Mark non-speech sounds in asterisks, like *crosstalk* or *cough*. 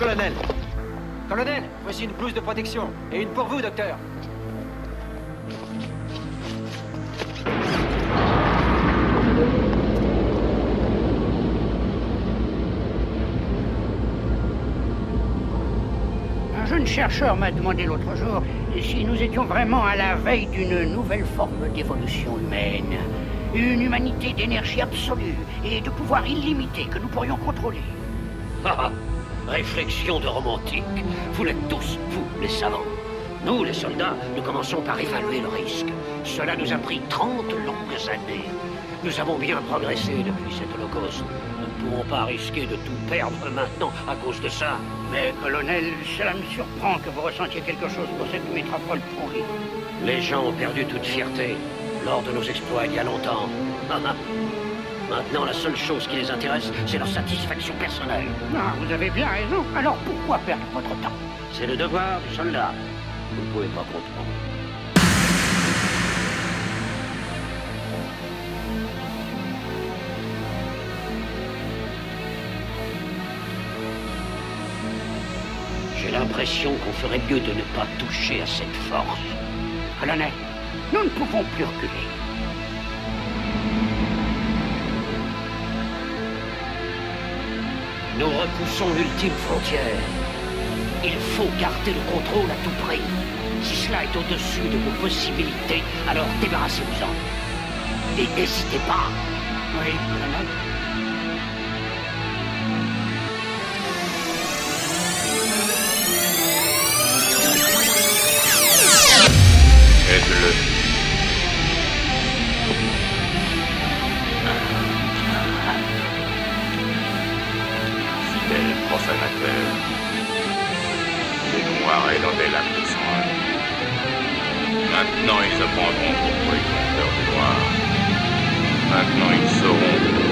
colonel. Colonel, voici une blouse de protection. Et une pour vous, docteur. Un jeune chercheur m'a demandé l'autre jour si nous étions vraiment à la veille d'une nouvelle forme d'évolution humaine. Une humanité d'énergie absolue et de pouvoir illimité que nous pourrions contrôler. *laughs* Réflexion de romantique. Vous l'êtes tous, vous, les savants. Nous, les soldats, nous commençons par évaluer le risque. Cela nous a pris 30 longues années. Nous avons bien progressé depuis cet holocauste. Nous ne pourrons pas risquer de tout perdre maintenant à cause de ça. Mais, colonel, cela me surprend que vous ressentiez quelque chose pour cette métropole pourrie. Les gens ont perdu toute fierté lors de nos exploits il y a longtemps. *laughs* Maintenant, la seule chose qui les intéresse, c'est leur satisfaction personnelle. Ah, vous avez bien raison. Alors pourquoi perdre votre temps C'est le devoir du soldat. Vous ne pouvez pas comprendre. J'ai l'impression qu'on ferait mieux de ne pas toucher à cette force. Colonel, nous ne pouvons plus reculer. Nous repoussons l'ultime frontière. Il faut garder le contrôle à tout prix. Si cela est au-dessus de vos possibilités, alors débarrassez-vous-en. Et n'hésitez pas. Oui, Profanateur. Les noirs dans des lacs de sang. Maintenant, ils se prendront pour précurseurs du noir. Maintenant, ils sauront